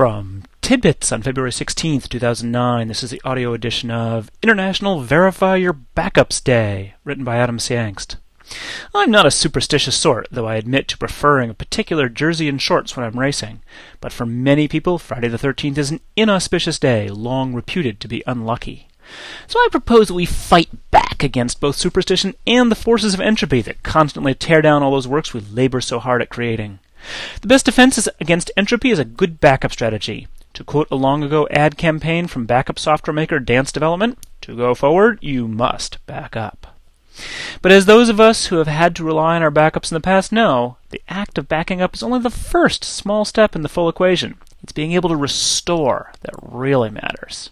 From TidBITS on February 16th, 2009, this is the audio edition of International Verify Your Backups Day, written by Adam Engst. I'm not a superstitious sort, though I admit to preferring a particular jersey and shorts when I'm racing. But for many people, Friday the 13th is an inauspicious day, long reputed to be unlucky. So I propose that we fight back against both superstition and the forces of entropy that constantly tear down all those works we labor so hard at creating. The best defense against entropy is a good backup strategy. To quote a long ago ad campaign from backup software maker Dantz Development, to go forward, you must back up. But as those of us who have had to rely on our backups in the past know, the act of backing up is only the first small step in the full equation. It's being able to restore that really matters.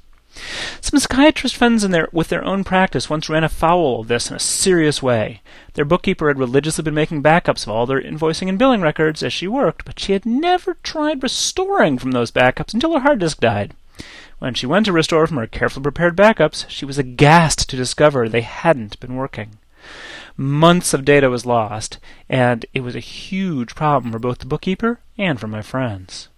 Some psychiatrist friends in their, with their own practice once ran afoul of this in a serious way. Their bookkeeper had religiously been making backups of all their invoicing and billing records as she worked, but she had never tried restoring from those backups until her hard disk died. When she went to restore from her carefully prepared backups, she was aghast to discover they hadn't been working. Months of data was lost, and it was a huge problem for both the bookkeeper and for my friends.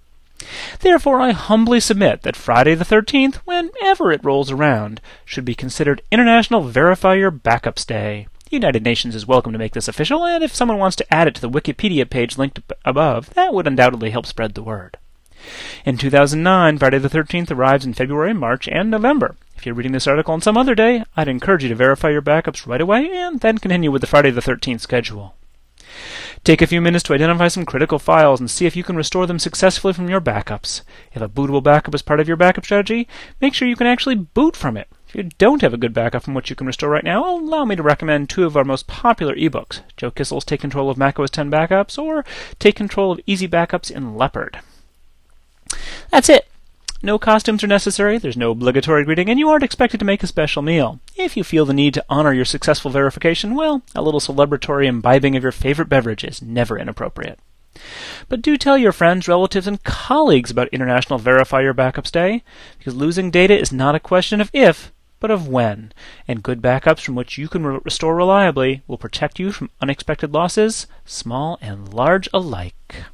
Therefore, I humbly submit that Friday the 13th, whenever it rolls around, should be considered International Verify Your Backups Day. The United Nations is welcome to make this official, and if someone wants to add it to the Wikipedia page linked above, that would undoubtedly help spread the word. In 2009, Friday the 13th arrives in February, March, and November. If you're reading this article on some other day, I'd encourage you to verify your backups right away and then continue with the Friday the 13th schedule. Take a few minutes to identify some critical files and see if you can restore them successfully from your backups. If a bootable backup is part of your backup strategy, make sure you can actually boot from it. If you don't have a good backup from which you can restore right now, allow me to recommend two of our most popular ebooks Joe Kissell's Take Control of Mac OS X Backups or Take Control of Easy Backups in Leopard. That's it. No costumes are necessary, there's no obligatory greeting, and you aren't expected to make a special meal. If you feel the need to honor your successful verification, well, a little celebratory imbibing of your favorite beverage is never inappropriate. But do tell your friends, relatives, and colleagues about International Verify Your Backups Day, because losing data is not a question of if, but of when, and good backups from which you can re- restore reliably will protect you from unexpected losses, small and large alike.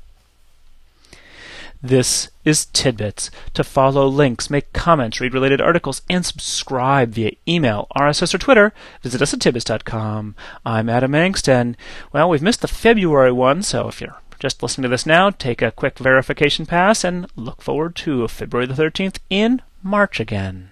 This is TidBITS. To follow links, make comments, read related articles, and subscribe via email, RSS, or Twitter, visit us at tidbits.com. I'm Adam Engst, and, Well, we've missed the February one, so if you're just listening to this now, take a quick verification pass and look forward to February the 13th in March again.